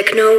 Techno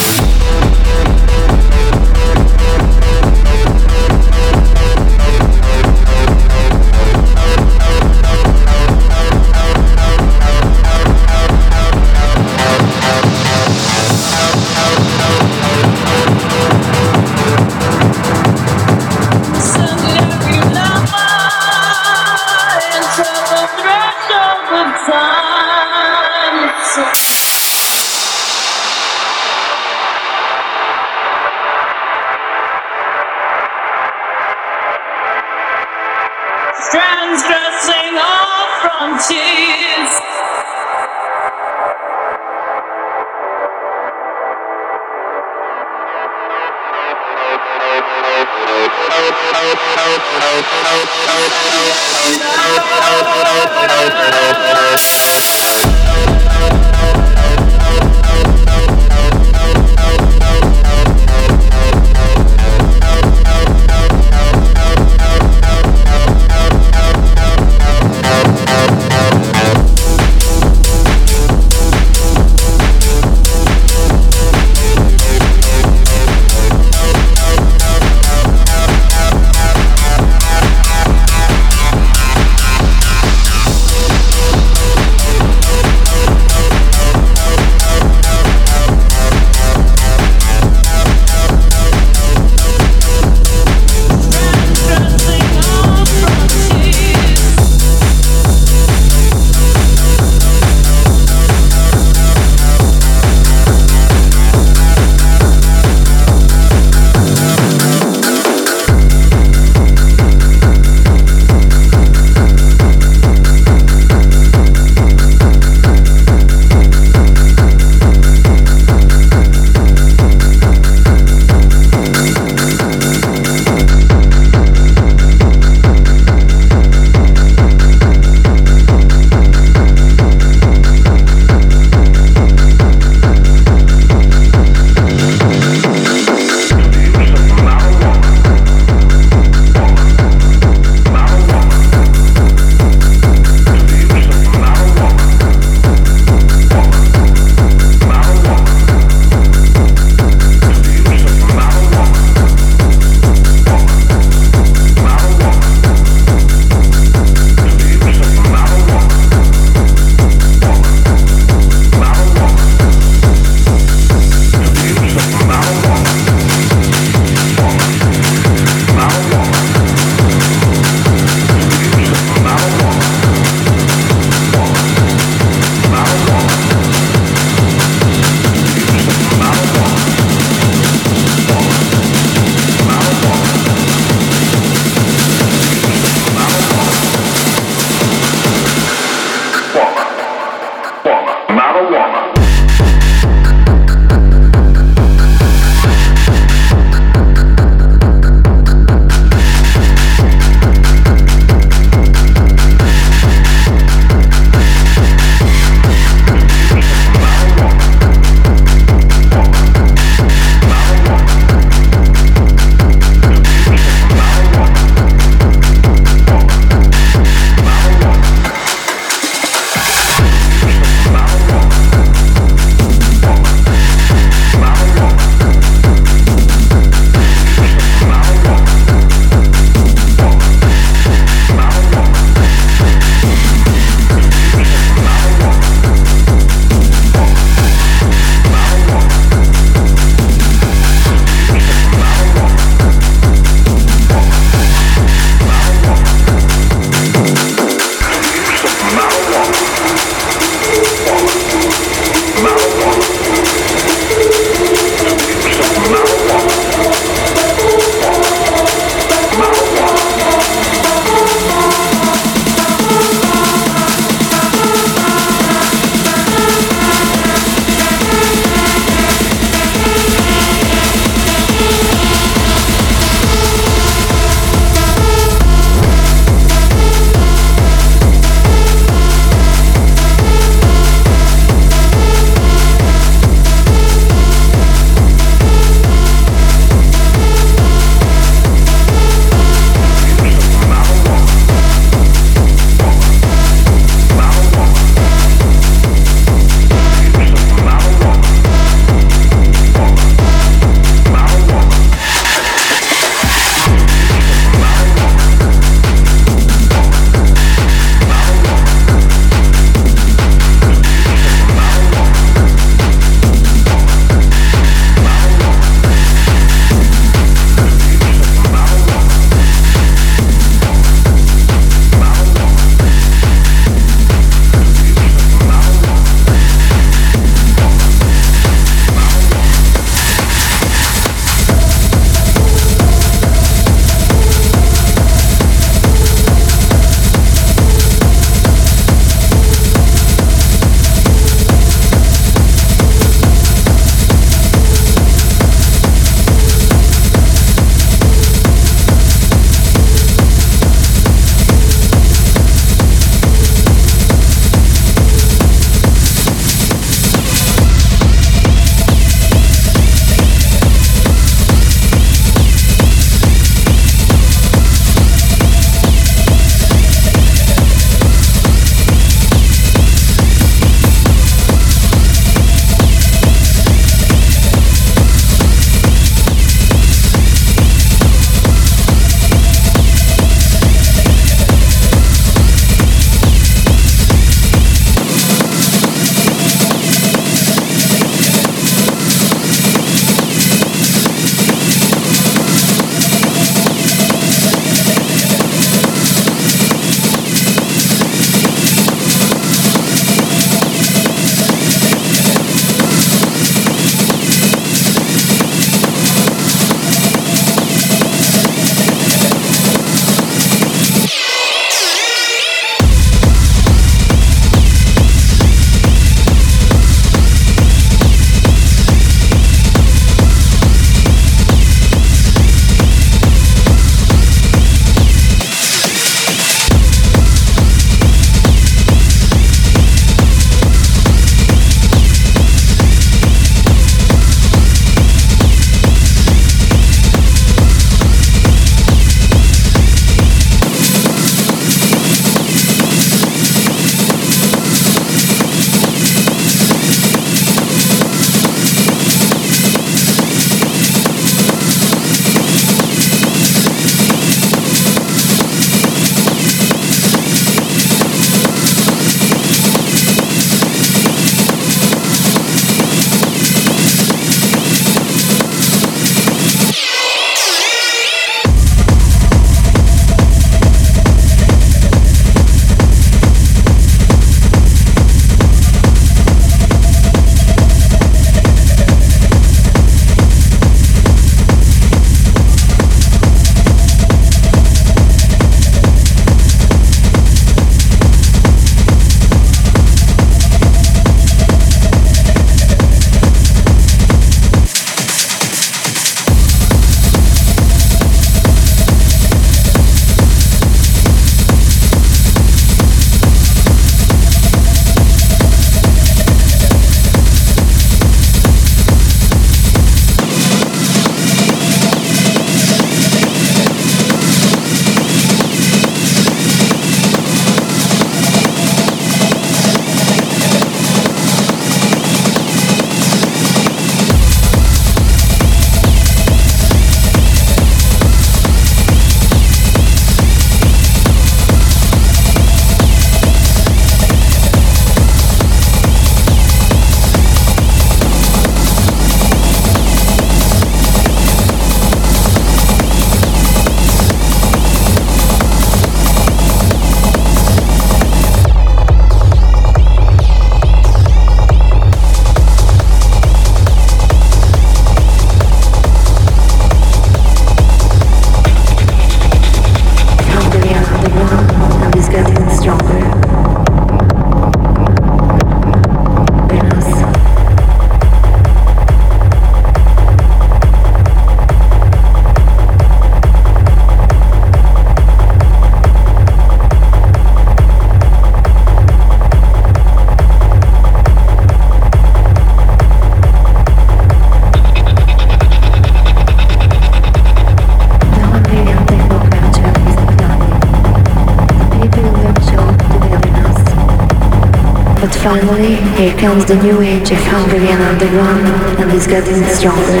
comes the new age of Hungarian underground, and it's getting stronger.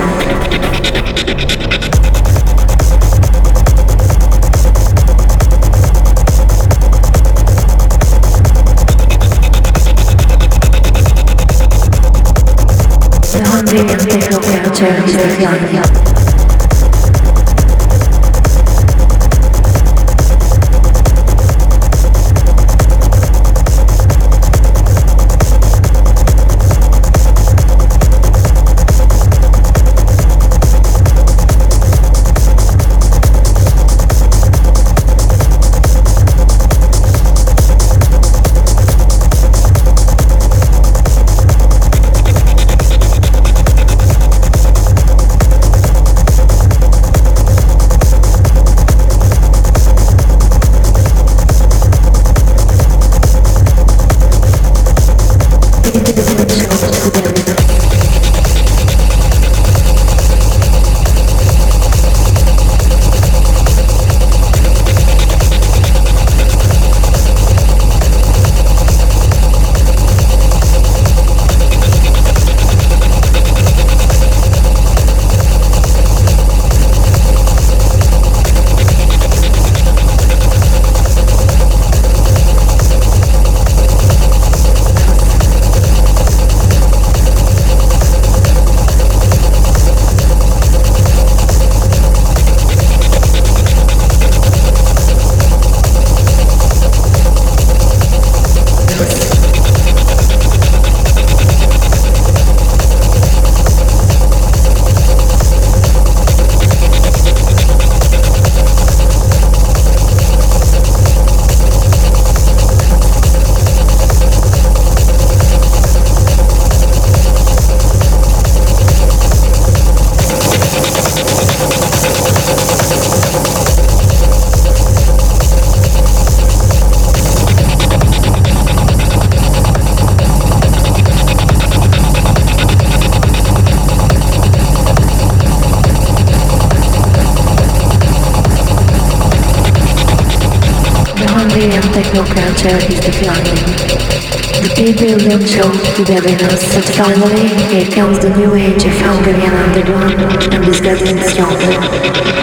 The Hungarian is declining. Is. The people don't show togetherness, but finally, here comes the new age of Hungarian underground, and it's getting